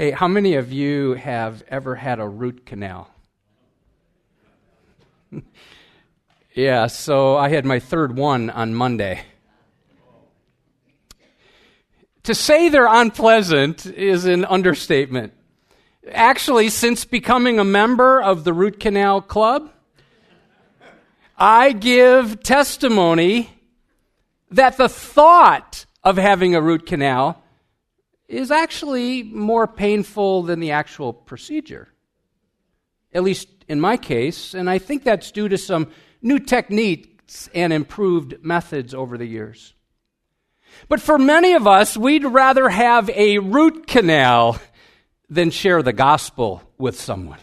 Hey, how many of you have ever had a root canal? yeah, so I had my third one on Monday. To say they're unpleasant is an understatement. Actually, since becoming a member of the Root Canal Club, I give testimony that the thought of having a root canal is actually more painful than the actual procedure. At least in my case, and I think that's due to some new techniques and improved methods over the years. But for many of us, we'd rather have a root canal than share the gospel with someone.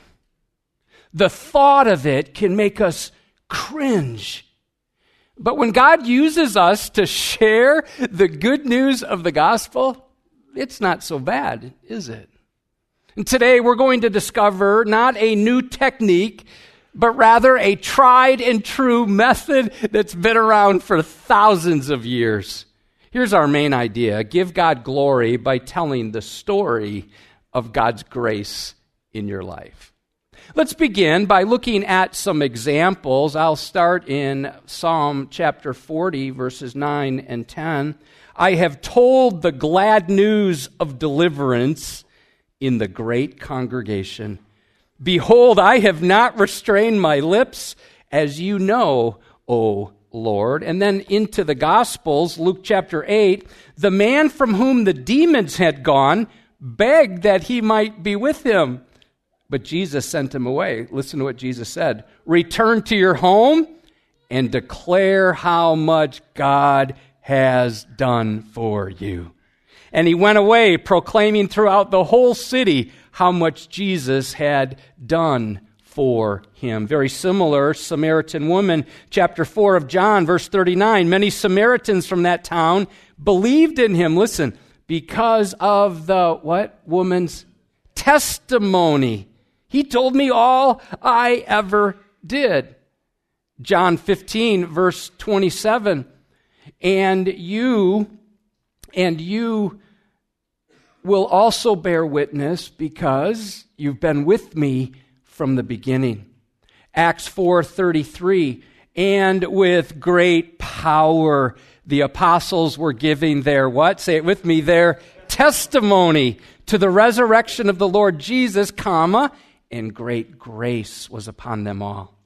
The thought of it can make us cringe. But when God uses us to share the good news of the gospel, it's not so bad, is it? And today we're going to discover not a new technique, but rather a tried and true method that's been around for thousands of years. Here's our main idea give God glory by telling the story of God's grace in your life. Let's begin by looking at some examples. I'll start in Psalm chapter 40, verses 9 and 10. I have told the glad news of deliverance in the great congregation. Behold, I have not restrained my lips, as you know, O Lord. And then into the Gospels, Luke chapter 8, the man from whom the demons had gone begged that he might be with him. But Jesus sent him away. Listen to what Jesus said Return to your home and declare how much God has done for you. And he went away proclaiming throughout the whole city how much Jesus had done for him. Very similar, Samaritan woman, chapter 4 of John, verse 39. Many Samaritans from that town believed in him. Listen, because of the what? Woman's testimony. He told me all I ever did. John 15, verse 27 and you and you will also bear witness because you've been with me from the beginning. Acts 4:33 and with great power the apostles were giving their what? Say it with me their testimony to the resurrection of the Lord Jesus comma and great grace was upon them all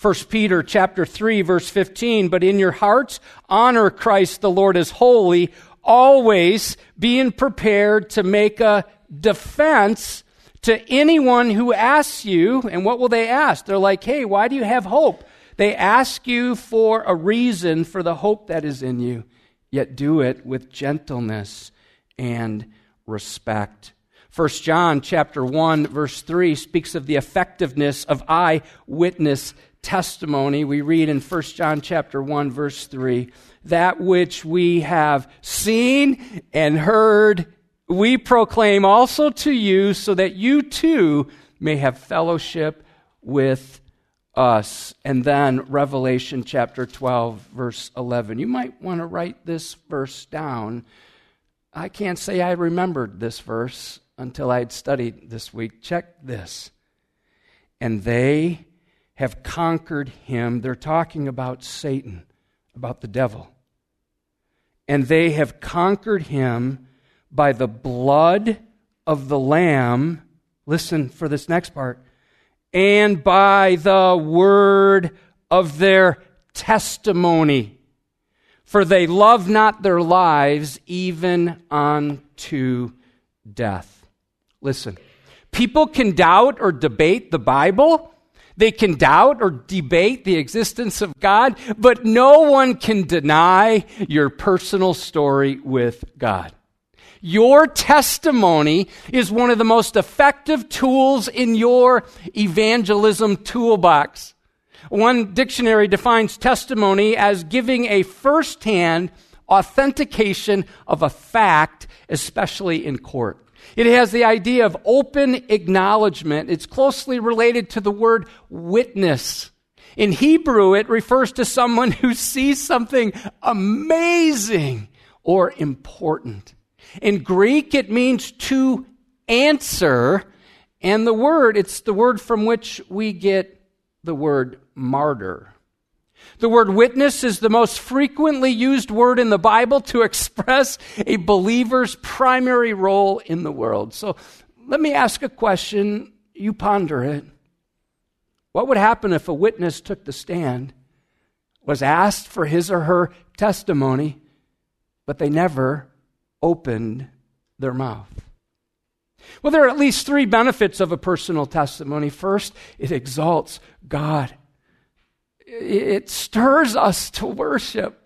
1 Peter chapter 3 verse 15, but in your hearts honor Christ the Lord as holy, always being prepared to make a defense to anyone who asks you. And what will they ask? They're like, hey, why do you have hope? They ask you for a reason for the hope that is in you, yet do it with gentleness and respect. 1 John chapter 1 verse 3 speaks of the effectiveness of eyewitness testimony, we read in 1 John chapter 1 verse 3, that which we have seen and heard, we proclaim also to you so that you too may have fellowship with us. And then Revelation chapter 12 verse 11. You might want to write this verse down. I can't say I remembered this verse until I'd studied this week. Check this. And they have conquered him. They're talking about Satan, about the devil. And they have conquered him by the blood of the Lamb. Listen for this next part. And by the word of their testimony. For they love not their lives even unto death. Listen, people can doubt or debate the Bible they can doubt or debate the existence of God, but no one can deny your personal story with God. Your testimony is one of the most effective tools in your evangelism toolbox. One dictionary defines testimony as giving a firsthand authentication of a fact, especially in court. It has the idea of open acknowledgement. It's closely related to the word witness. In Hebrew, it refers to someone who sees something amazing or important. In Greek, it means to answer. And the word, it's the word from which we get the word martyr. The word witness is the most frequently used word in the Bible to express a believer's primary role in the world. So let me ask a question. You ponder it. What would happen if a witness took the stand, was asked for his or her testimony, but they never opened their mouth? Well, there are at least three benefits of a personal testimony. First, it exalts God it stirs us to worship.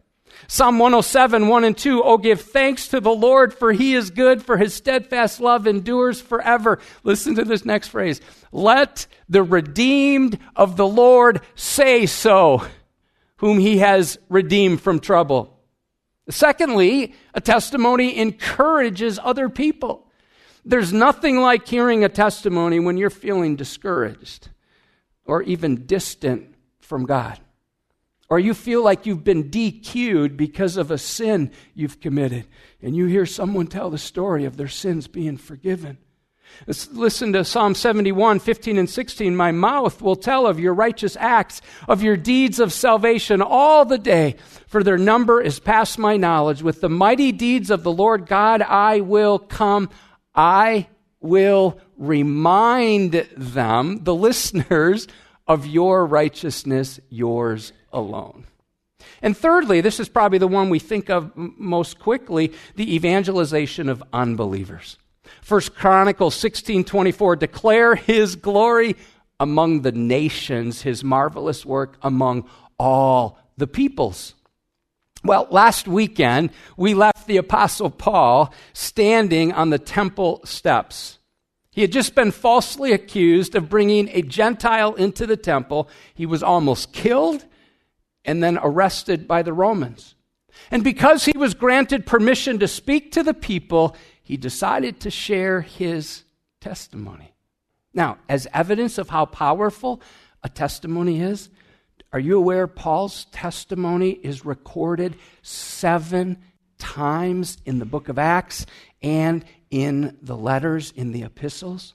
Psalm 107, 1 and 2. Oh, give thanks to the Lord, for he is good, for his steadfast love endures forever. Listen to this next phrase. Let the redeemed of the Lord say so, whom he has redeemed from trouble. Secondly, a testimony encourages other people. There's nothing like hearing a testimony when you're feeling discouraged or even distant from God. Or you feel like you've been DQ'd because of a sin you've committed, and you hear someone tell the story of their sins being forgiven. Let's listen to Psalm 71, 15 and 16. My mouth will tell of your righteous acts, of your deeds of salvation all the day, for their number is past my knowledge. With the mighty deeds of the Lord God, I will come. I will remind them, the listeners, of your righteousness, yours alone. And thirdly, this is probably the one we think of most quickly, the evangelization of unbelievers. First Chronicles 16:24 declare his glory among the nations, his marvelous work among all the peoples. Well, last weekend we left the apostle Paul standing on the temple steps. He had just been falsely accused of bringing a Gentile into the temple. He was almost killed and then arrested by the Romans. And because he was granted permission to speak to the people, he decided to share his testimony. Now, as evidence of how powerful a testimony is, are you aware Paul's testimony is recorded seven times in the book of Acts and in the letters, in the epistles.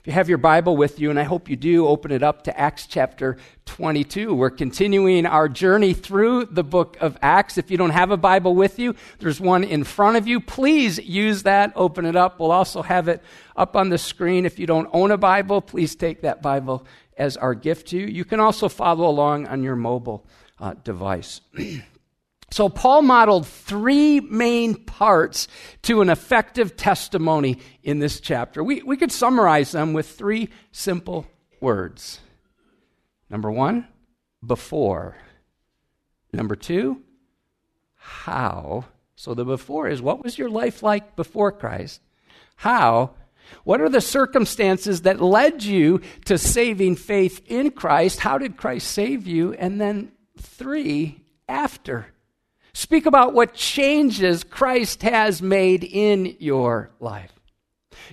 If you have your Bible with you, and I hope you do, open it up to Acts chapter 22. We're continuing our journey through the book of Acts. If you don't have a Bible with you, there's one in front of you. Please use that, open it up. We'll also have it up on the screen. If you don't own a Bible, please take that Bible as our gift to you. You can also follow along on your mobile uh, device. So, Paul modeled three main parts to an effective testimony in this chapter. We, we could summarize them with three simple words. Number one, before. Number two, how. So, the before is what was your life like before Christ? How? What are the circumstances that led you to saving faith in Christ? How did Christ save you? And then three, after. Speak about what changes Christ has made in your life.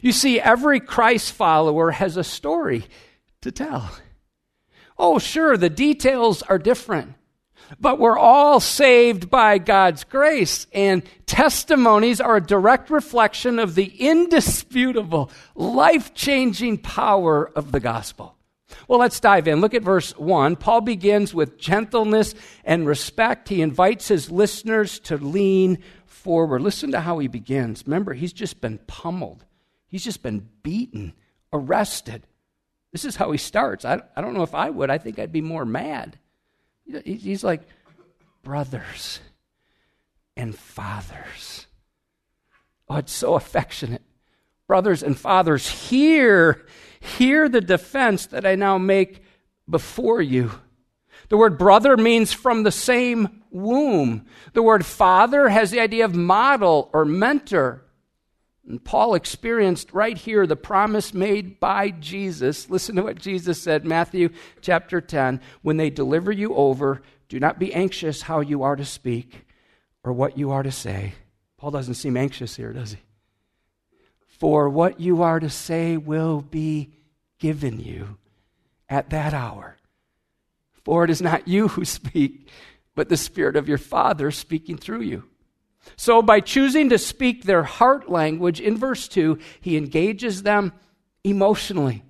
You see, every Christ follower has a story to tell. Oh, sure, the details are different, but we're all saved by God's grace, and testimonies are a direct reflection of the indisputable, life changing power of the gospel. Well, let's dive in. Look at verse 1. Paul begins with gentleness and respect. He invites his listeners to lean forward. Listen to how he begins. Remember, he's just been pummeled, he's just been beaten, arrested. This is how he starts. I, I don't know if I would. I think I'd be more mad. He's like, brothers and fathers. Oh, it's so affectionate. Brothers and fathers, hear Hear the defense that I now make before you. The word brother means from the same womb. The word father has the idea of model or mentor. And Paul experienced right here the promise made by Jesus. Listen to what Jesus said, Matthew chapter 10. When they deliver you over, do not be anxious how you are to speak or what you are to say. Paul doesn't seem anxious here, does he? For what you are to say will be given you at that hour. For it is not you who speak, but the Spirit of your Father speaking through you. So, by choosing to speak their heart language in verse 2, he engages them emotionally.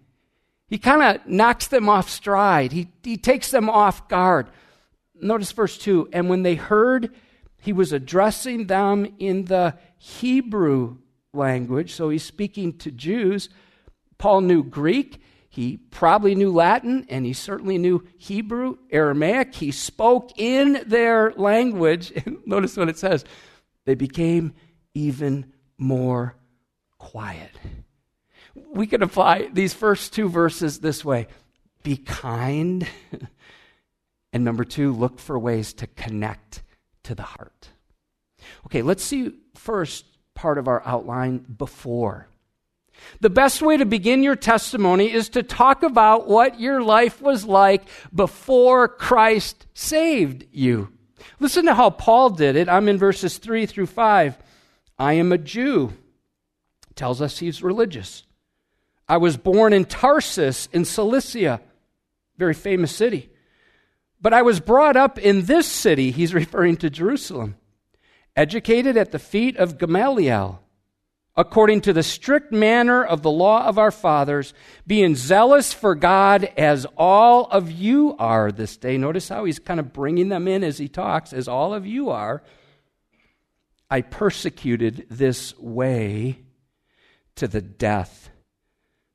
He kind of knocks them off stride, he, he takes them off guard. Notice verse 2 And when they heard, he was addressing them in the Hebrew language, so he's speaking to Jews. Paul knew Greek. He probably knew Latin and he certainly knew Hebrew, Aramaic. He spoke in their language. Notice what it says they became even more quiet. We could apply these first two verses this way be kind. and number two, look for ways to connect to the heart. Okay, let's see first part of our outline before. The best way to begin your testimony is to talk about what your life was like before Christ saved you. Listen to how Paul did it. I'm in verses 3 through 5. I am a Jew. Tells us he's religious. I was born in Tarsus in Cilicia, very famous city. But I was brought up in this city, he's referring to Jerusalem, educated at the feet of Gamaliel, according to the strict manner of the law of our fathers, being zealous for God as all of you are this day. Notice how he's kind of bringing them in as he talks, as all of you are. I persecuted this way to the death,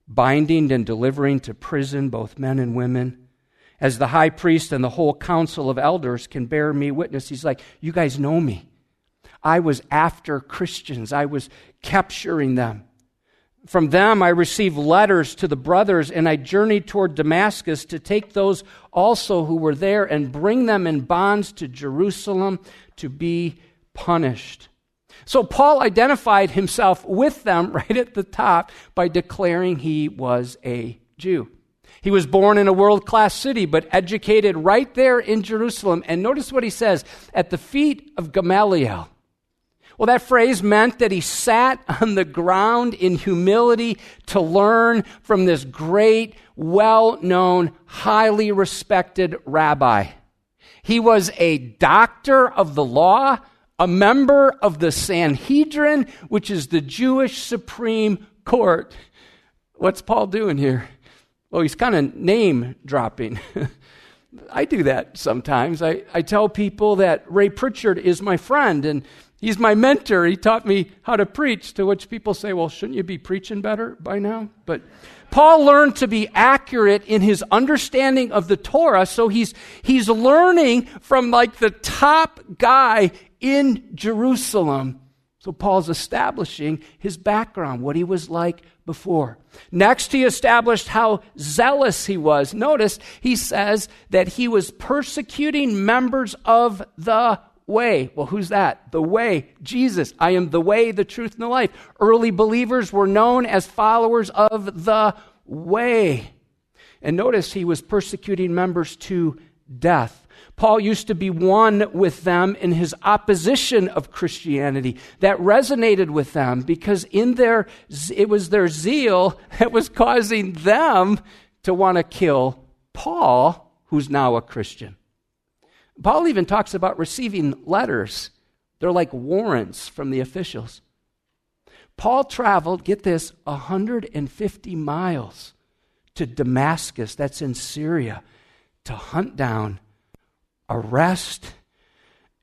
binding and delivering to prison both men and women. As the high priest and the whole council of elders can bear me witness, he's like, You guys know me. I was after Christians, I was capturing them. From them, I received letters to the brothers, and I journeyed toward Damascus to take those also who were there and bring them in bonds to Jerusalem to be punished. So, Paul identified himself with them right at the top by declaring he was a Jew. He was born in a world class city, but educated right there in Jerusalem. And notice what he says at the feet of Gamaliel. Well, that phrase meant that he sat on the ground in humility to learn from this great, well known, highly respected rabbi. He was a doctor of the law, a member of the Sanhedrin, which is the Jewish Supreme Court. What's Paul doing here? Well, he's kind of name dropping. I do that sometimes. I, I tell people that Ray Pritchard is my friend, and He's my mentor. He taught me how to preach, to which people say, well, shouldn't you be preaching better by now? But Paul learned to be accurate in his understanding of the Torah, so he's, he's learning from like the top guy in Jerusalem. So Paul's establishing his background, what he was like before. Next, he established how zealous he was. Notice he says that he was persecuting members of the way. Well, who's that? The way, Jesus. I am the way, the truth, and the life. Early believers were known as followers of the way. And notice he was persecuting members to death. Paul used to be one with them in his opposition of Christianity. That resonated with them because in their it was their zeal that was causing them to want to kill Paul, who's now a Christian. Paul even talks about receiving letters. They're like warrants from the officials. Paul traveled, get this, 150 miles to Damascus, that's in Syria, to hunt down, arrest,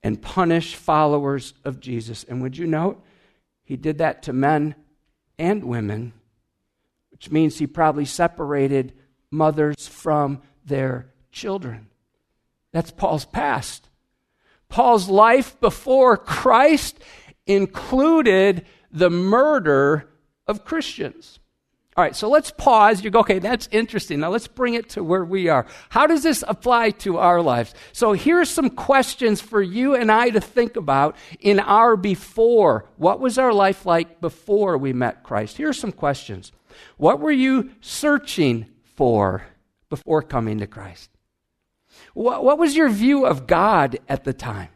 and punish followers of Jesus. And would you note, he did that to men and women, which means he probably separated mothers from their children. That's Paul's past. Paul's life before Christ included the murder of Christians. All right, so let's pause. You go, okay, that's interesting. Now let's bring it to where we are. How does this apply to our lives? So here's some questions for you and I to think about in our before. What was our life like before we met Christ? Here's some questions. What were you searching for before coming to Christ? What, what was your view of God at the time?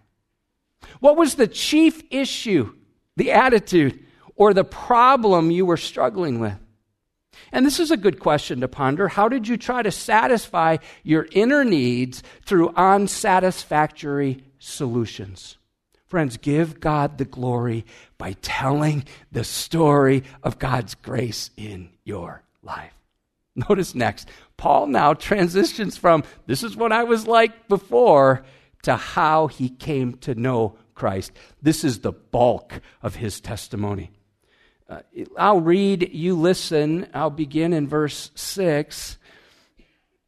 What was the chief issue, the attitude, or the problem you were struggling with? And this is a good question to ponder. How did you try to satisfy your inner needs through unsatisfactory solutions? Friends, give God the glory by telling the story of God's grace in your life. Notice next, Paul now transitions from this is what I was like before to how he came to know Christ. This is the bulk of his testimony. Uh, I'll read, you listen. I'll begin in verse 6.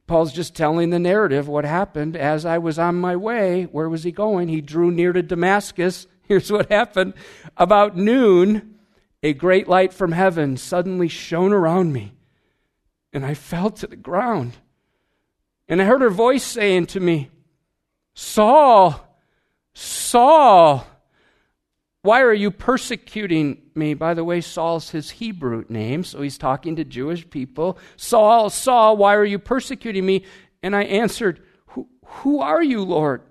Paul's just telling the narrative what happened as I was on my way. Where was he going? He drew near to Damascus. Here's what happened. About noon, a great light from heaven suddenly shone around me, and I fell to the ground. And I heard her voice saying to me, Saul, Saul, why are you persecuting me? By the way, Saul's his Hebrew name, so he's talking to Jewish people. Saul, Saul, why are you persecuting me? And I answered, Who, who are you, Lord?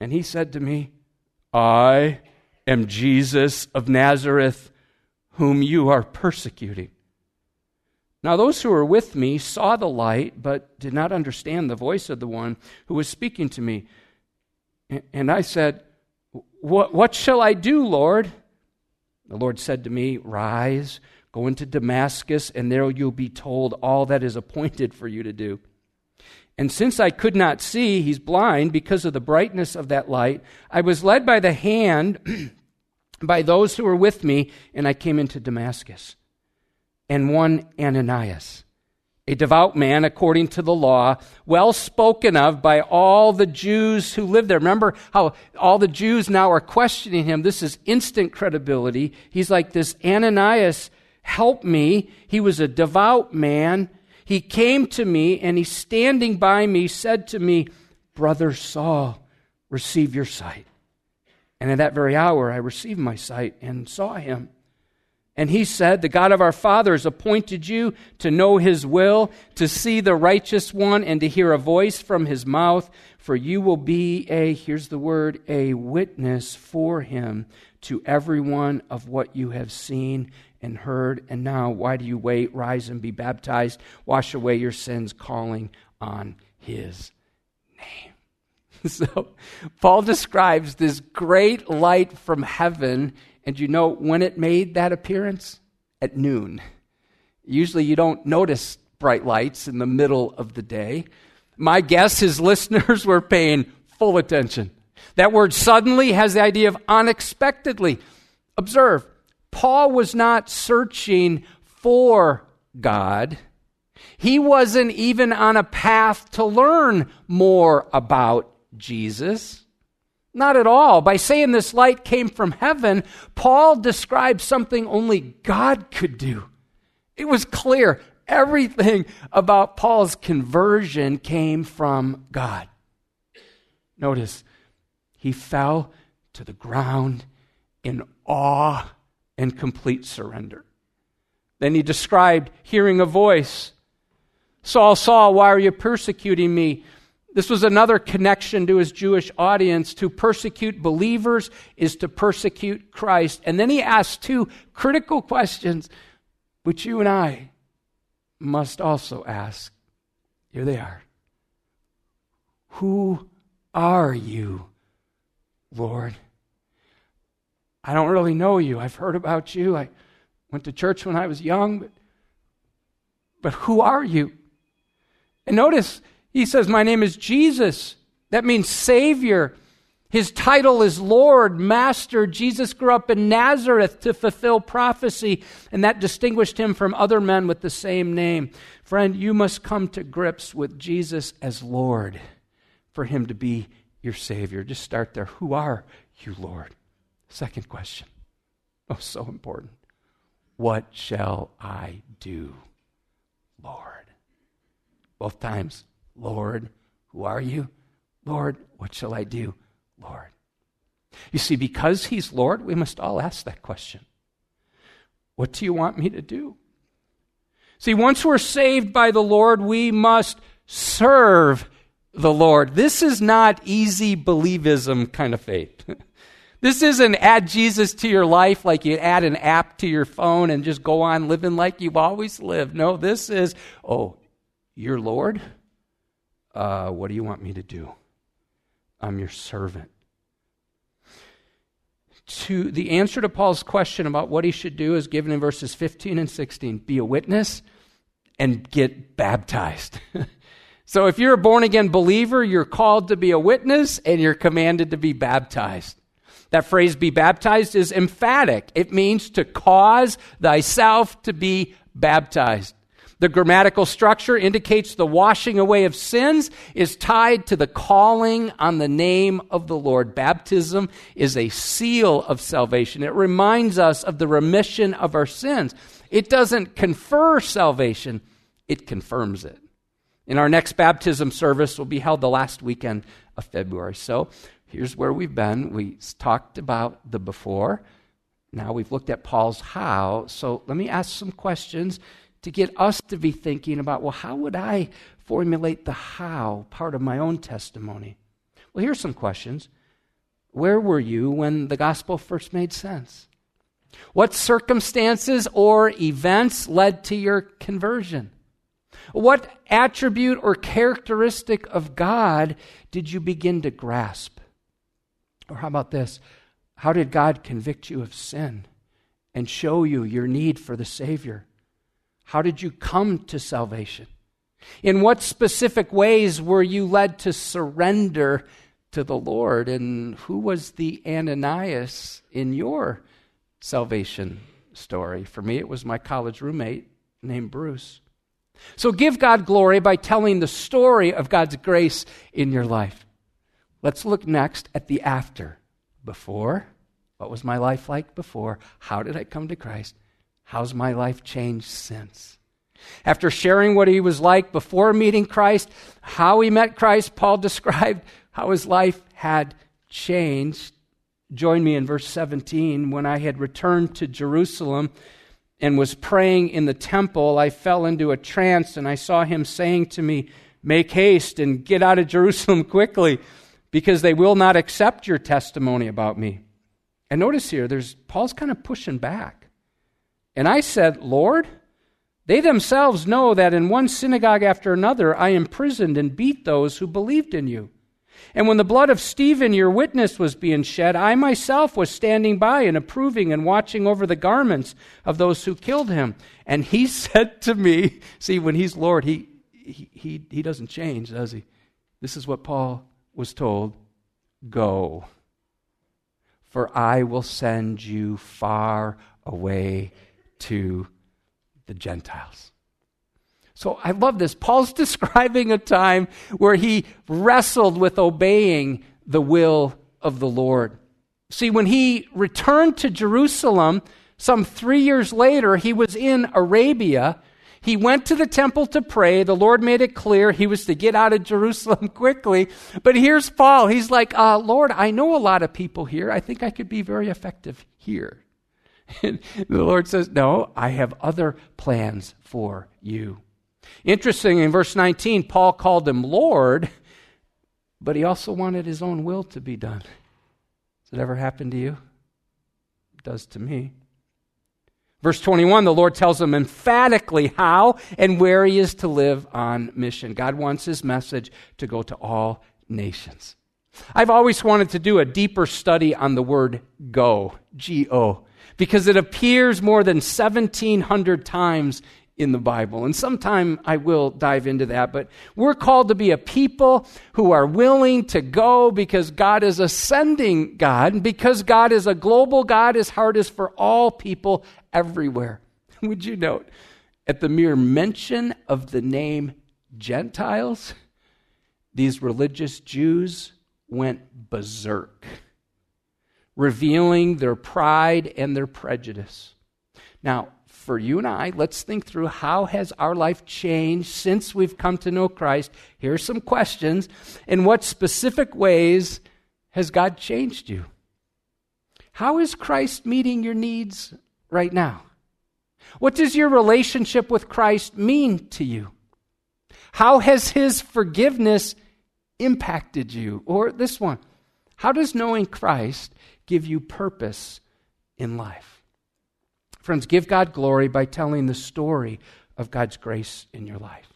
And he said to me, I am Jesus of Nazareth, whom you are persecuting. Now, those who were with me saw the light, but did not understand the voice of the one who was speaking to me. And I said, what, what shall I do, Lord? The Lord said to me, Rise, go into Damascus, and there you'll be told all that is appointed for you to do. And since I could not see, he's blind because of the brightness of that light, I was led by the hand by those who were with me, and I came into Damascus. And one Ananias a devout man according to the law, well spoken of by all the Jews who lived there. Remember how all the Jews now are questioning him. This is instant credibility. He's like this Ananias, help me. He was a devout man. He came to me and he standing by me said to me, Brother Saul, receive your sight. And in that very hour I received my sight and saw him. And he said, The God of our fathers appointed you to know his will, to see the righteous one, and to hear a voice from his mouth. For you will be a, here's the word, a witness for him to everyone of what you have seen and heard. And now, why do you wait? Rise and be baptized. Wash away your sins, calling on his name. So, Paul describes this great light from heaven and you know when it made that appearance? At noon. Usually you don't notice bright lights in the middle of the day. My guess his listeners were paying full attention. That word suddenly has the idea of unexpectedly. Observe, Paul was not searching for God. He wasn't even on a path to learn more about Jesus. Not at all. By saying this light came from heaven, Paul describes something only God could do. It was clear. Everything about Paul's conversion came from God. Notice, he fell to the ground in awe and complete surrender. Then he described hearing a voice Saul, Saul, why are you persecuting me? This was another connection to his Jewish audience. To persecute believers is to persecute Christ. And then he asks two critical questions, which you and I must also ask. Here they are Who are you, Lord? I don't really know you. I've heard about you. I went to church when I was young, but, but who are you? And notice, he says, My name is Jesus. That means Savior. His title is Lord, Master. Jesus grew up in Nazareth to fulfill prophecy, and that distinguished him from other men with the same name. Friend, you must come to grips with Jesus as Lord for him to be your Savior. Just start there. Who are you, Lord? Second question. Oh, so important. What shall I do, Lord? Both times. Lord, who are you? Lord, what shall I do? Lord. You see, because He's Lord, we must all ask that question What do you want me to do? See, once we're saved by the Lord, we must serve the Lord. This is not easy believism kind of faith. this isn't add Jesus to your life like you add an app to your phone and just go on living like you've always lived. No, this is, oh, you're Lord? Uh, What do you want me to do? I'm your servant. to the answer to Paul's question about what he should do is given in verses 15 and 16 be a witness and get baptized. so if you're a born again believer, you're called to be a witness and you're commanded to be baptized. That phrase, be baptized, is emphatic. It means to cause thyself to be baptized. The grammatical structure indicates the washing away of sins is tied to the calling on the name of the Lord. Baptism is a seal of salvation. It reminds us of the remission of our sins. It doesn't confer salvation, it confirms it. In our next baptism service will be held the last weekend of February. So here's where we've been. We talked about the before. Now we've looked at Paul's how. So let me ask some questions to get us to be thinking about well, how would I formulate the how part of my own testimony? Well, here's some questions. Where were you when the gospel first made sense? What circumstances or events led to your conversion? What attribute or characteristic of God did you begin to grasp? Or how about this? How did God convict you of sin and show you your need for the Savior? How did you come to salvation? In what specific ways were you led to surrender to the Lord? And who was the Ananias in your salvation story? For me, it was my college roommate named Bruce. So give God glory by telling the story of God's grace in your life. Let's look next at the after. Before, what was my life like before? How did I come to Christ? How's my life changed since? After sharing what he was like before meeting Christ, how he met Christ, Paul described how his life had changed. Join me in verse 17. When I had returned to Jerusalem and was praying in the temple, I fell into a trance and I saw him saying to me, Make haste and get out of Jerusalem quickly, because they will not accept your testimony about me. And notice here, there's Paul's kind of pushing back. And I said, Lord, they themselves know that in one synagogue after another I imprisoned and beat those who believed in you. And when the blood of Stephen, your witness, was being shed, I myself was standing by and approving and watching over the garments of those who killed him. And he said to me, see, when he's Lord, he, he, he, he doesn't change, does he? This is what Paul was told Go, for I will send you far away to the Gentiles. So I love this. Paul's describing a time where he wrestled with obeying the will of the Lord. See, when he returned to Jerusalem, some three years later, he was in Arabia. He went to the temple to pray. The Lord made it clear he was to get out of Jerusalem quickly. But here's Paul. He's like, uh, Lord, I know a lot of people here. I think I could be very effective here. And the Lord says, No, I have other plans for you. Interesting, in verse 19, Paul called him Lord, but he also wanted his own will to be done. Has it ever happened to you? It does to me. Verse 21, the Lord tells him emphatically how and where he is to live on mission. God wants his message to go to all nations. I've always wanted to do a deeper study on the word go, G O because it appears more than 1,700 times in the Bible. And sometime I will dive into that, but we're called to be a people who are willing to go because God is ascending God. And because God is a global God, his heart is for all people everywhere. Would you note, at the mere mention of the name Gentiles, these religious Jews went berserk revealing their pride and their prejudice. Now, for you and I, let's think through how has our life changed since we've come to know Christ. Here are some questions. In what specific ways has God changed you? How is Christ meeting your needs right now? What does your relationship with Christ mean to you? How has his forgiveness impacted you? Or this one, how does knowing Christ give you purpose in life. Friends, give God glory by telling the story of God's grace in your life.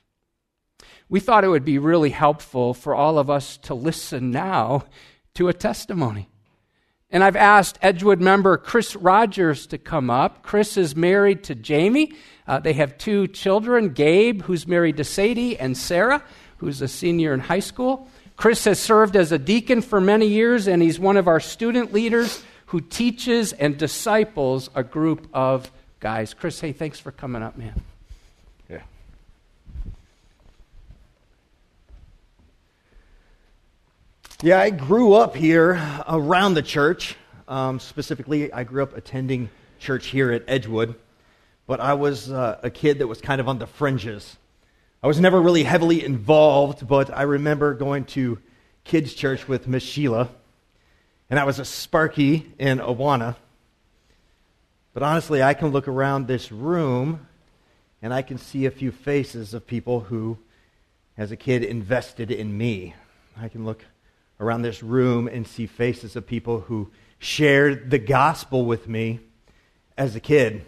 We thought it would be really helpful for all of us to listen now to a testimony. And I've asked Edgewood member Chris Rogers to come up. Chris is married to Jamie. Uh, they have two children Gabe, who's married to Sadie, and Sarah, who's a senior in high school. Chris has served as a deacon for many years, and he's one of our student leaders who teaches and disciples a group of guys. Chris, hey, thanks for coming up, man. Yeah. Yeah, I grew up here around the church. Um, specifically, I grew up attending church here at Edgewood, but I was uh, a kid that was kind of on the fringes. I was never really heavily involved, but I remember going to kids' church with Miss Sheila, and I was a Sparky in Awana. But honestly, I can look around this room and I can see a few faces of people who, as a kid, invested in me. I can look around this room and see faces of people who shared the gospel with me as a kid.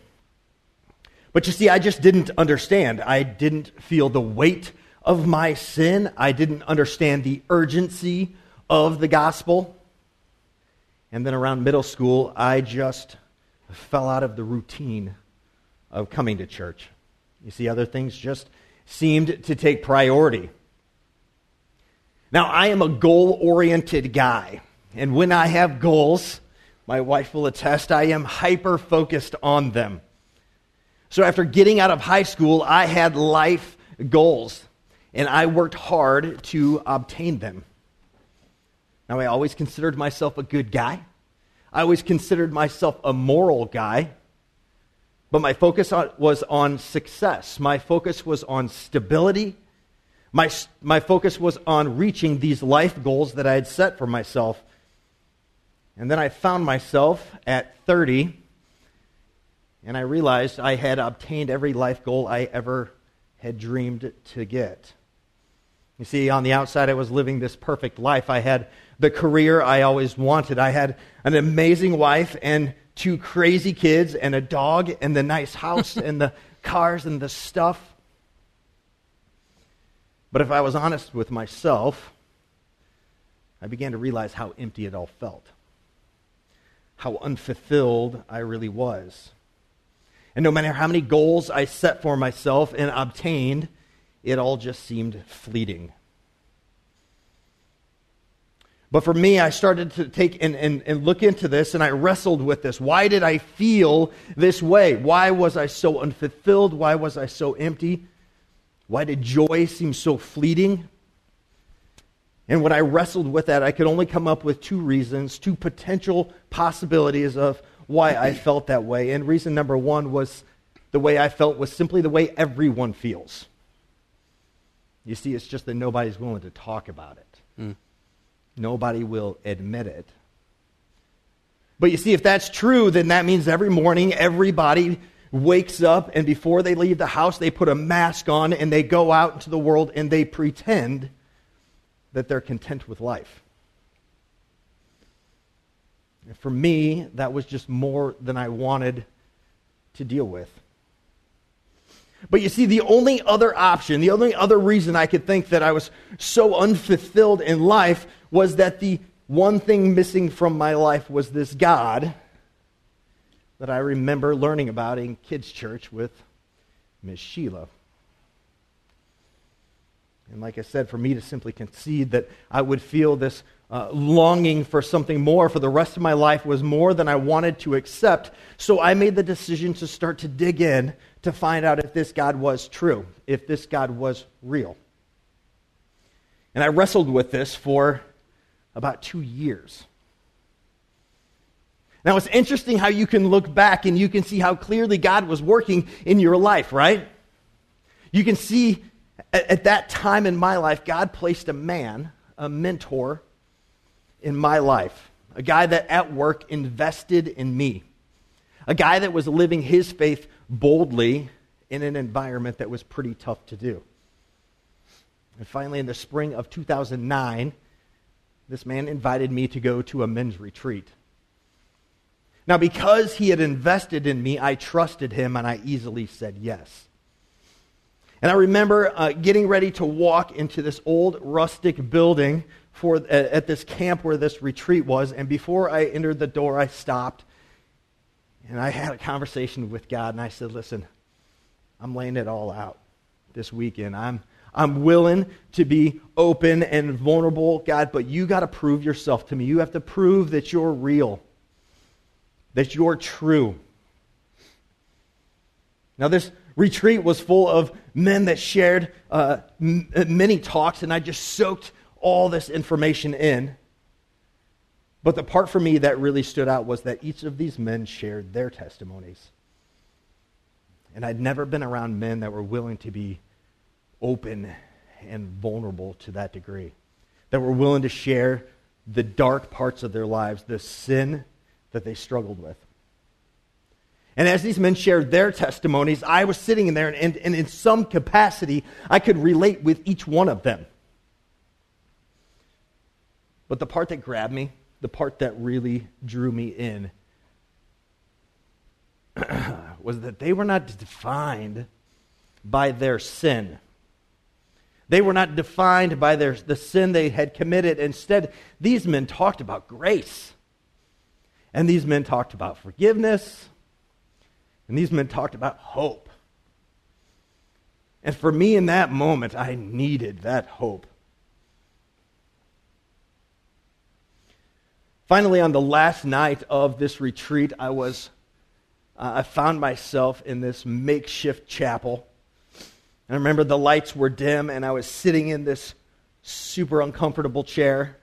But you see, I just didn't understand. I didn't feel the weight of my sin. I didn't understand the urgency of the gospel. And then around middle school, I just fell out of the routine of coming to church. You see, other things just seemed to take priority. Now, I am a goal oriented guy. And when I have goals, my wife will attest, I am hyper focused on them. So after getting out of high school, I had life goals, and I worked hard to obtain them. Now, I always considered myself a good guy. I always considered myself a moral guy. But my focus was on success. My focus was on stability my, my focus was on reaching these life goals that I had set for myself. And then I found myself at 30, and I realized I had obtained every life goal I ever had dreamed to get. You see, on the outside, I was living this perfect life. I had the career I always wanted. I had an amazing wife and two crazy kids and a dog and the nice house and the cars and the stuff. But if I was honest with myself, I began to realize how empty it all felt, how unfulfilled I really was. And no matter how many goals I set for myself and obtained, it all just seemed fleeting. But for me, I started to take and, and, and look into this and I wrestled with this. Why did I feel this way? Why was I so unfulfilled? Why was I so empty? Why did joy seem so fleeting? And when I wrestled with that, I could only come up with two reasons, two potential possibilities of why I felt that way. And reason number one was the way I felt was simply the way everyone feels. You see, it's just that nobody's willing to talk about it. Mm. Nobody will admit it. But you see, if that's true, then that means every morning everybody wakes up and before they leave the house, they put a mask on and they go out into the world and they pretend that they're content with life. For me, that was just more than I wanted to deal with. But you see, the only other option, the only other reason I could think that I was so unfulfilled in life was that the one thing missing from my life was this God that I remember learning about in kids' church with Miss Sheila. And like I said, for me to simply concede that I would feel this uh, longing for something more for the rest of my life was more than I wanted to accept. So I made the decision to start to dig in to find out if this God was true, if this God was real. And I wrestled with this for about two years. Now, it's interesting how you can look back and you can see how clearly God was working in your life, right? You can see at, at that time in my life, God placed a man, a mentor, in my life, a guy that at work invested in me, a guy that was living his faith boldly in an environment that was pretty tough to do. And finally, in the spring of 2009, this man invited me to go to a men's retreat. Now, because he had invested in me, I trusted him and I easily said yes. And I remember uh, getting ready to walk into this old rustic building for, at, this camp where this retreat was. And before I entered the door, I stopped and I had a conversation with God. And I said, Listen, I'm laying it all out this weekend. I'm, I'm willing to be open and vulnerable, God, but you got to prove yourself to me. You have to prove that you're real, that you're true. Now, this retreat was full of men that shared uh, m- many talks, and I just soaked all this information in. But the part for me that really stood out was that each of these men shared their testimonies. And I'd never been around men that were willing to be open and vulnerable to that degree, that were willing to share the dark parts of their lives, the sin that they struggled with. And as these men shared their testimonies, I was sitting in there, and, and, and, in some capacity, I could relate with each one of them. But the part that grabbed me, the part that really drew me in, was that they were not defined by their sin. They were not defined by their, the sin they had committed. Instead, these men talked about grace. And these men talked about forgiveness. And these men talked about hope. And for me in that moment, I needed that hope. Finally, on the last night of this retreat, I was uh, I found myself in this makeshift chapel. And I remember the lights were dim, and I was sitting in this super uncomfortable chair.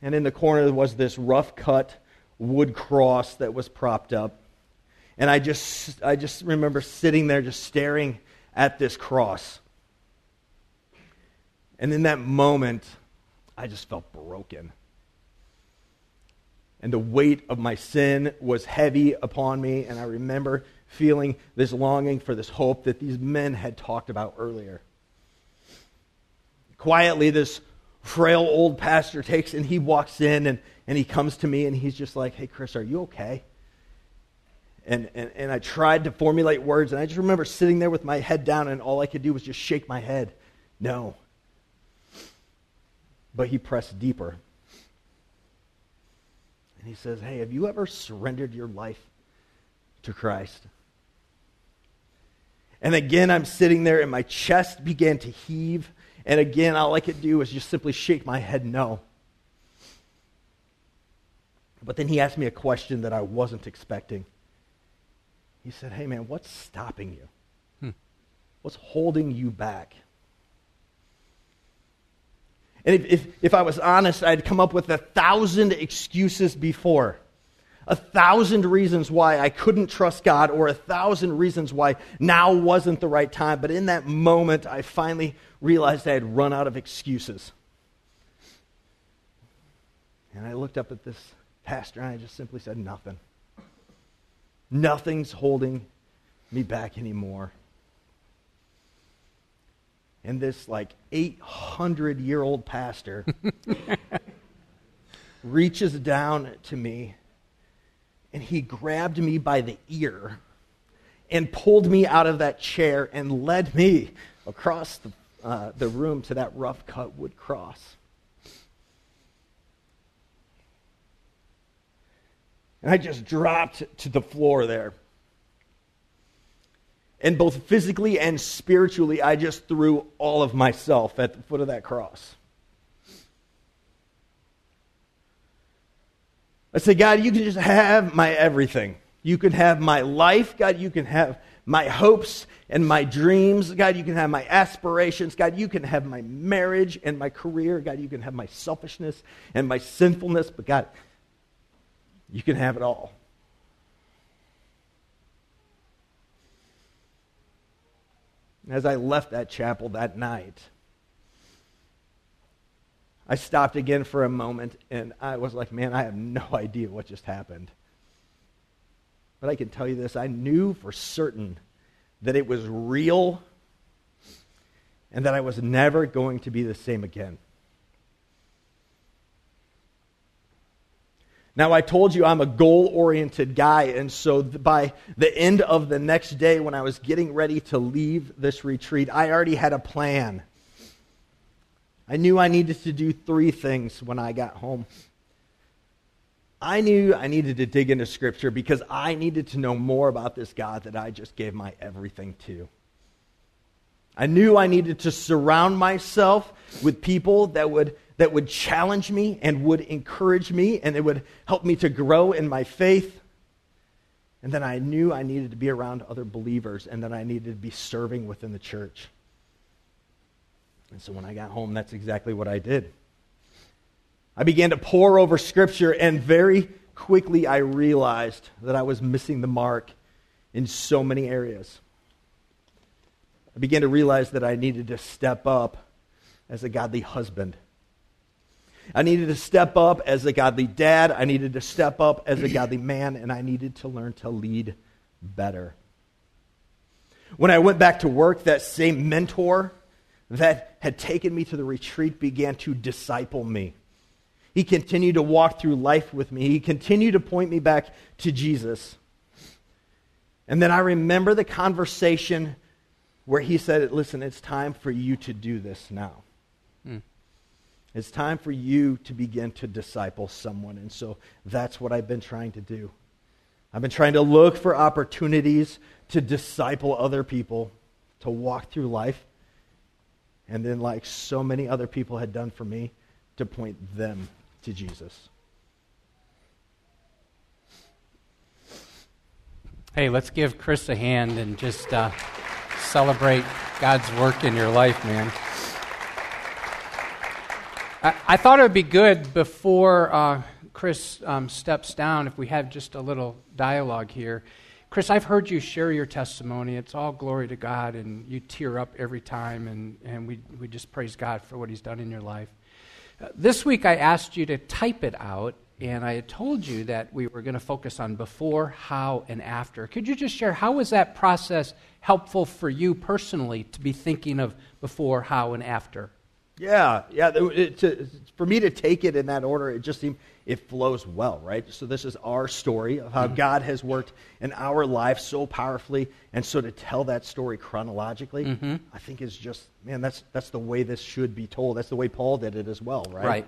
and in the corner was this rough cut wood cross that was propped up. And I just, I just remember sitting there just staring at this cross. And in that moment, I just felt broken. And the weight of my sin was heavy upon me. And I remember feeling this longing for this hope that these men had talked about earlier. Quietly, this frail old pastor takes and he walks in and, and he comes to me and he's just like, Hey, Chris, are you okay? And, and, and I tried to formulate words, and I just remember sitting there with my head down, and all I could do was just shake my head. No. But he pressed deeper. And he says, Hey, have you ever surrendered your life to Christ? And again, I'm sitting there, and my chest began to heave. And again, all I could do was just simply shake my head no. But then he asked me a question that I wasn't expecting. He said, Hey, man, what's stopping you? Hmm. What's holding you back? And if, if, if I was honest, I'd come up with a thousand excuses before. A thousand reasons why I couldn't trust God, or a thousand reasons why now wasn't the right time. But in that moment, I finally realized I had run out of excuses. And I looked up at this pastor and I just simply said, Nothing. Nothing's holding me back anymore. And this like 800 year old pastor reaches down to me and he grabbed me by the ear and pulled me out of that chair and led me across the, uh, the room to that rough cut wood cross. And I just dropped to the floor there. And both physically and spiritually, I just threw all of myself at the foot of that cross. I said, God, you can just have my everything. You can have my life. God, you can have my hopes and my dreams. God, you can have my aspirations. God, you can have my marriage and my career. God, you can have my selfishness and my sinfulness. But God, you can have it all. As I left that chapel that night, I stopped again for a moment and I was like, man, I have no idea what just happened. But I can tell you this I knew for certain that it was real and that I was never going to be the same again. Now, I told you I'm a goal oriented guy, and so by the end of the next day, when I was getting ready to leave this retreat, I already had a plan. I knew I needed to do three things when I got home. I knew I needed to dig into Scripture because I needed to know more about this God that I just gave my everything to. I knew I needed to surround myself with people that would, that would challenge me and would encourage me and it would help me to grow in my faith. And then I knew I needed to be around other believers and that I needed to be serving within the church. And so when I got home, that's exactly what I did. I began to pore over Scripture, and very quickly I realized that I was missing the mark in so many areas. I began to realize that I needed to step up as a godly husband. I needed to step up as a godly dad. I needed to step up as a godly man, and I needed to learn to lead better. When I went back to work, that same mentor that had taken me to the retreat began to disciple me. He continued to walk through life with me, he continued to point me back to Jesus. And then I remember the conversation where he said, Listen, it's time for you to do this now. It's time for you to begin to disciple someone. And so that's what I've been trying to do. I've been trying to look for opportunities to disciple other people, to walk through life and then, like so many other people had done for me, to point them to Jesus. Hey, let's give Chris a hand and just uh, celebrate God's work in your life, man. I, I thought it would be good before uh, Chris um, steps down if we have just a little dialogue here Chris, I've heard you share your testimony. It's all glory to God, and you tear up every time, and, and we, we just praise God for what He's done in your life. Uh, this week, I asked you to type it out, and I had told you that we were going to focus on before, how, and after. Could you just share how was that process helpful for you personally to be thinking of before, how, and after? Yeah, yeah. It, to, for me to take it in that order, it just seemed it flows well, right? So this is our story of how mm-hmm. God has worked in our life so powerfully, and so to tell that story chronologically, mm-hmm. I think is just man, that's that's the way this should be told. That's the way Paul did it as well, right? Right.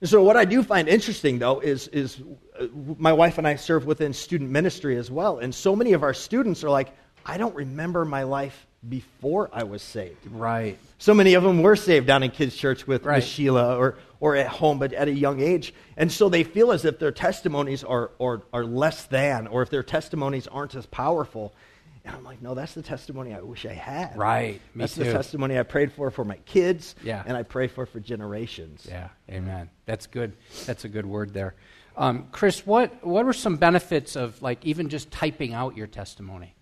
And so what I do find interesting though is is uh, my wife and I serve within student ministry as well, and so many of our students are like, I don't remember my life before I was saved. Right. So many of them were saved down in kids' church with, right. Sheila or, or at home, but at a young age. And so they feel as if their testimonies are, are, are less than, or if their testimonies aren't as powerful. And I'm like, no, that's the testimony I wish I had. Right. Me that's too. the testimony I prayed for for my kids. Yeah. And I pray for for generations. Yeah. Amen. That's good. That's a good word there. Um, Chris, what, what were some benefits of like even just typing out your testimony?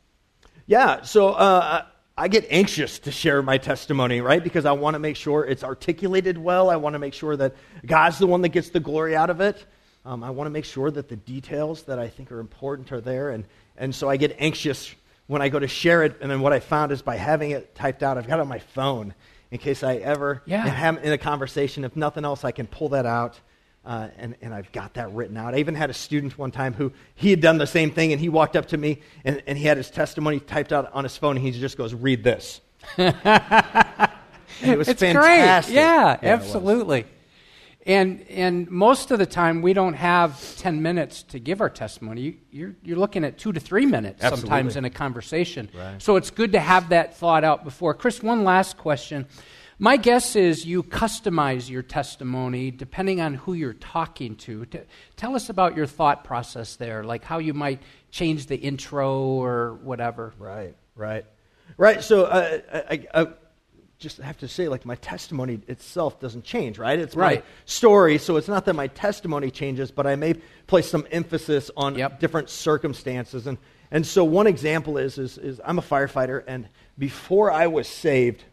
Yeah. So uh, I get anxious to share my testimony, right? Because I want to make sure it's articulated well. I want to make sure that God's the one that gets the glory out of it. Um, I want to make sure that the details that I think are important are there. And, and so I get anxious when I go to share it. And then what I found is by having it typed out, I've got it on my phone in case I ever yeah. am in a conversation. If nothing else, I can pull that out uh, and, and I've got that written out. I even had a student one time who he had done the same thing, and he walked up to me and, and he had his testimony typed out on his phone, and he just goes, Read this. it was it's fantastic. Great. Yeah, yeah absolutely. And, and most of the time, we don't have 10 minutes to give our testimony. You, are you're looking at two to three minutes absolutely. sometimes in a conversation. Right. So it's good to have that thought out before. Chris, one last question. My guess is you customize your testimony depending on who you're talking to. T- tell us about your thought process there, like how you might change the intro or whatever. Right, right, right. So uh, I, I, just have to say, like my testimony itself doesn't change, right? It's right. my story, so it's not that my testimony changes, but I may place some emphasis on yep. different circumstances. And and so one example is, is is I'm a firefighter, and before I was saved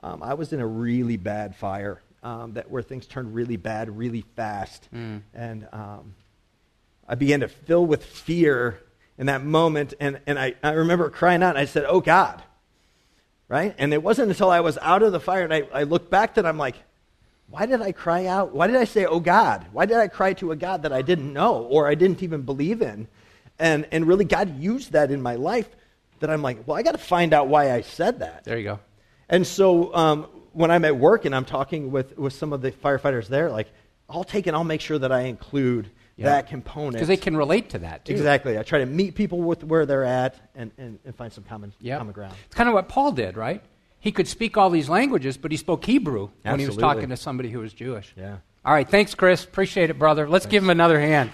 um, I was in a really bad fire um, that where things turned really bad really fast, mm. and um, I began to fill with fear in that moment. And, and I, I remember crying out, and I said, "Oh God!" Right? And it wasn't until I was out of the fire and I, I looked back that I'm like, why did I cry out? Why did I say, "Oh God"? Why did I cry to a God that I didn't know or I didn't even believe in? And and really, God used that in my life. That I'm like, well, I got to find out why I said that. There you go. And so um, when I'm at work and I'm talking with, with some of the firefighters there, like, I'll take and I'll make sure that I include Yeah. that component. Because they can relate to that, too. Exactly. I try to meet people with where they're at and, and, and find some common, common ground. It's kind of what Paul did, right? He could speak all these languages, but he spoke Hebrew when he was talking to somebody who was Jewish. Yeah. All right, thanks, Chris. Appreciate it, brother. Let's give him another hand.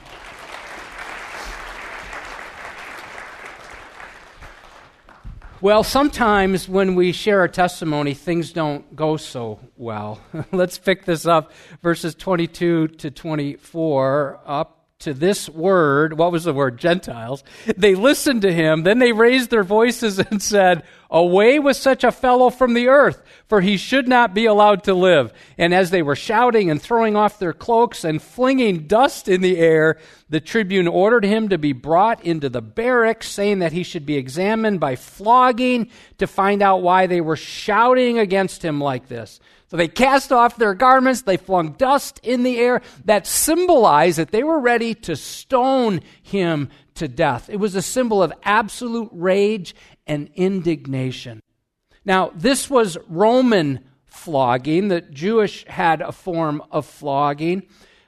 Well, sometimes when we share our testimony, things don't go so well. Let's pick this up, verses 22 to 24, up to this word. What was the word? Gentiles. They listened to him, then they raised their voices and said, Away with such a fellow from the earth, for he should not be allowed to live. And as they were shouting and throwing off their cloaks and flinging dust in the air, the tribune ordered him to be brought into the barracks, saying that he should be examined by flogging to find out why they were shouting against him like this. So they cast off their garments, they flung dust in the air that symbolized that they were ready to stone him to death. It was a symbol of absolute rage and indignation. Now, this was Roman flogging. The Jewish had a form of flogging.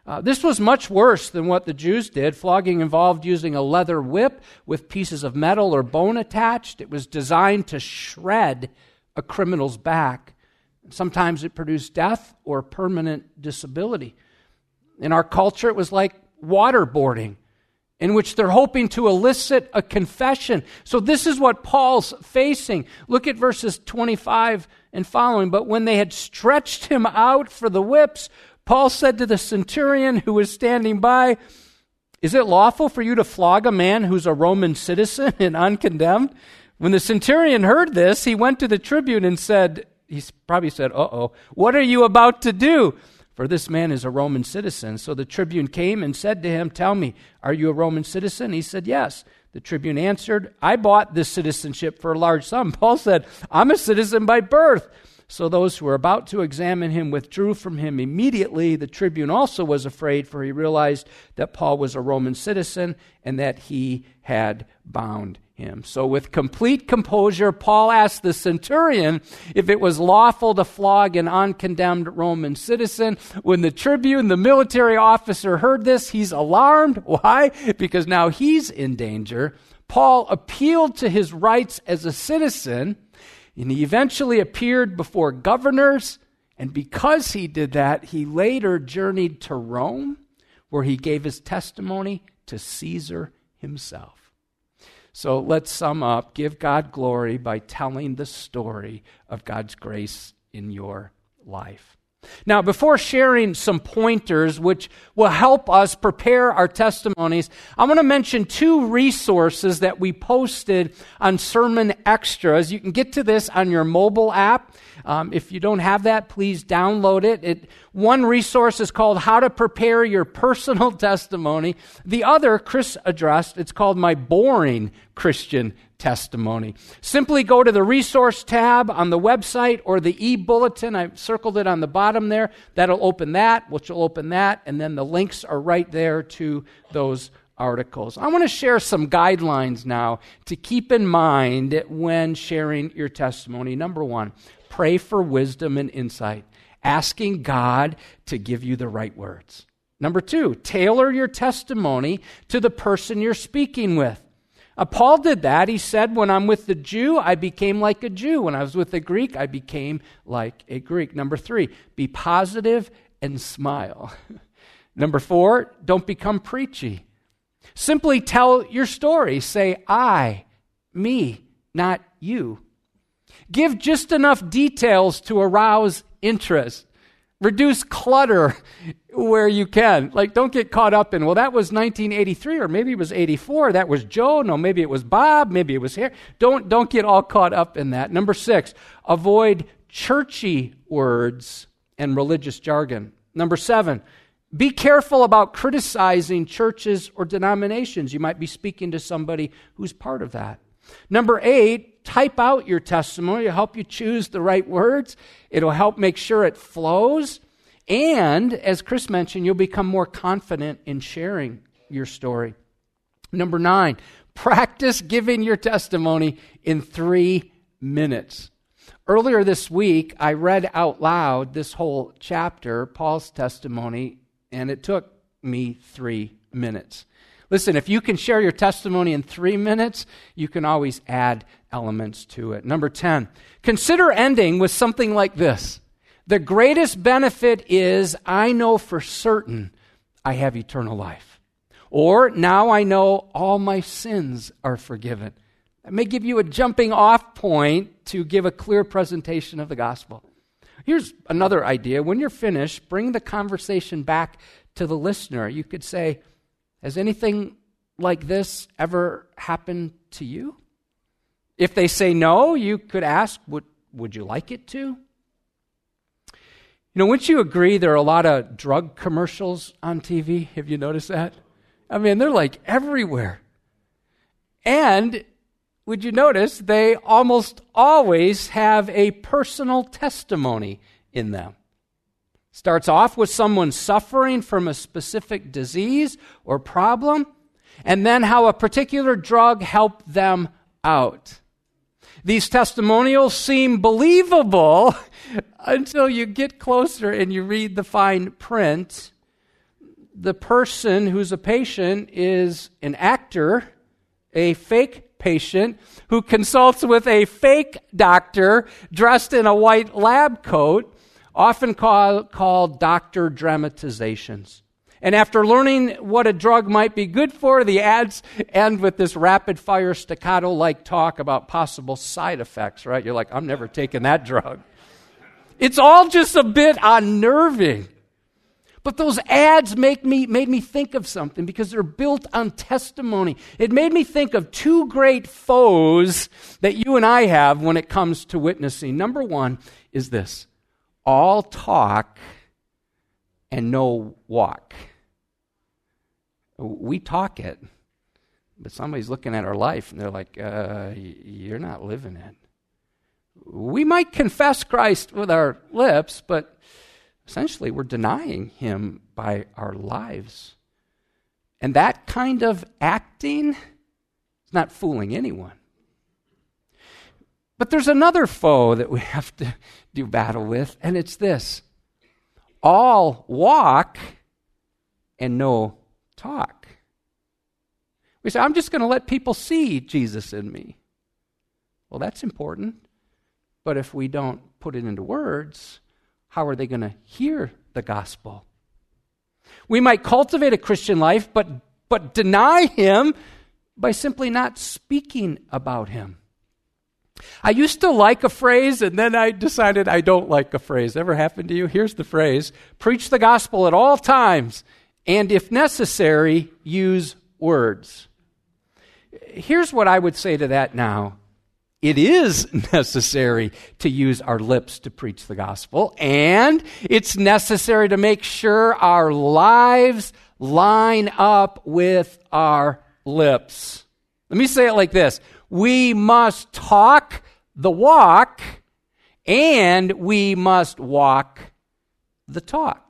Uh, this was much worse than what the Jews did. Flogging involved using a leather whip with pieces of metal or bone attached. It was designed to shred a criminal's back. Sometimes it produced death or permanent disability. In our culture, it was like waterboarding in which they're hoping to elicit a confession. So, this is what Paul's facing. Look at verses 25 and following. But when they had stretched him out for the whips, Paul said to the centurion who was standing by, Is it lawful for you to flog a man who's a Roman citizen and uncondemned? When the centurion heard this, he went to the tribune and said, He probably said, Uh oh, what are you about to do? For this man is a Roman citizen. So the tribune came and said to him, Tell me, are you a Roman citizen? He said, Yes. The tribune answered, I bought this citizenship for a large sum. Paul said, I'm a citizen by birth. So those who were about to examine him withdrew from him immediately. The tribune also was afraid, for he realized that Paul was a Roman citizen and that he had bound him. So, with complete composure, Paul asked the centurion if it was lawful to flog an uncondemned Roman citizen. When the tribune, the military officer, heard this, he's alarmed. Why? Because now he's in danger. Paul appealed to his rights as a citizen, and he eventually appeared before governors. And because he did that, he later journeyed to Rome, where he gave his testimony to Caesar himself. So let's sum up. Give God glory by telling the story of God's grace in your life. Now, before sharing some pointers which will help us prepare our testimonies, I want to mention two resources that we posted on Sermon Extras. You can get to this on your mobile app. Um, if you don't have that, please download it. it. One resource is called How to Prepare Your Personal Testimony. The other, Chris addressed, it's called My Boring Christian Testimony. Simply go to the resource tab on the website or the e bulletin. I circled it on the bottom there. That'll open that, which will open that, and then the links are right there to those articles. I want to share some guidelines now to keep in mind when sharing your testimony. Number one, pray for wisdom and insight, asking God to give you the right words. Number two, tailor your testimony to the person you're speaking with. Uh, Paul did that. He said, When I'm with the Jew, I became like a Jew. When I was with the Greek, I became like a Greek. Number three, be positive and smile. Number four, don't become preachy. Simply tell your story. Say, I, me, not you. Give just enough details to arouse interest. Reduce clutter where you can. Like, don't get caught up in, well, that was 1983, or maybe it was 84. That was Joe. No, maybe it was Bob. Maybe it was here. Don't, don't get all caught up in that. Number six, avoid churchy words and religious jargon. Number seven, be careful about criticizing churches or denominations. You might be speaking to somebody who's part of that. Number eight, type out your testimony. It'll help you choose the right words. It'll help make sure it flows. And as Chris mentioned, you'll become more confident in sharing your story. Number nine, practice giving your testimony in three minutes. Earlier this week, I read out loud this whole chapter, Paul's testimony, and it took me three minutes. Listen, if you can share your testimony in three minutes, you can always add elements to it. Number 10, consider ending with something like this The greatest benefit is I know for certain I have eternal life. Or now I know all my sins are forgiven. That may give you a jumping off point to give a clear presentation of the gospel. Here's another idea. When you're finished, bring the conversation back to the listener. You could say, Has anything like this ever happened to you? If they say no, you could ask, Would, would you like it to? You know, wouldn't you agree there are a lot of drug commercials on TV? Have you noticed that? I mean, they're like everywhere. And would you notice they almost always have a personal testimony in them? Starts off with someone suffering from a specific disease or problem, and then how a particular drug helped them out. These testimonials seem believable until you get closer and you read the fine print. The person who's a patient is an actor, a fake patient who consults with a fake doctor dressed in a white lab coat, often call, called doctor dramatizations. And after learning what a drug might be good for, the ads end with this rapid fire staccato like talk about possible side effects, right? You're like, I'm never taking that drug. It's all just a bit unnerving. But those ads make me, made me think of something because they're built on testimony. It made me think of two great foes that you and I have when it comes to witnessing. Number one is this all talk and no walk. We talk it, but somebody's looking at our life and they're like, uh, You're not living it. We might confess Christ with our lips, but essentially we're denying him by our lives. And that kind of acting is not fooling anyone. But there's another foe that we have to do battle with, and it's this all walk and no talk. We say, I'm just going to let people see Jesus in me. Well, that's important. But if we don't put it into words, how are they going to hear the gospel? We might cultivate a Christian life, but, but deny Him by simply not speaking about Him. I used to like a phrase, and then I decided I don't like a phrase. Ever happened to you? Here's the phrase Preach the gospel at all times, and if necessary, use words. Here's what I would say to that now it is necessary to use our lips to preach the gospel, and it's necessary to make sure our lives line up with our lips. Let me say it like this We must talk the walk, and we must walk the talk.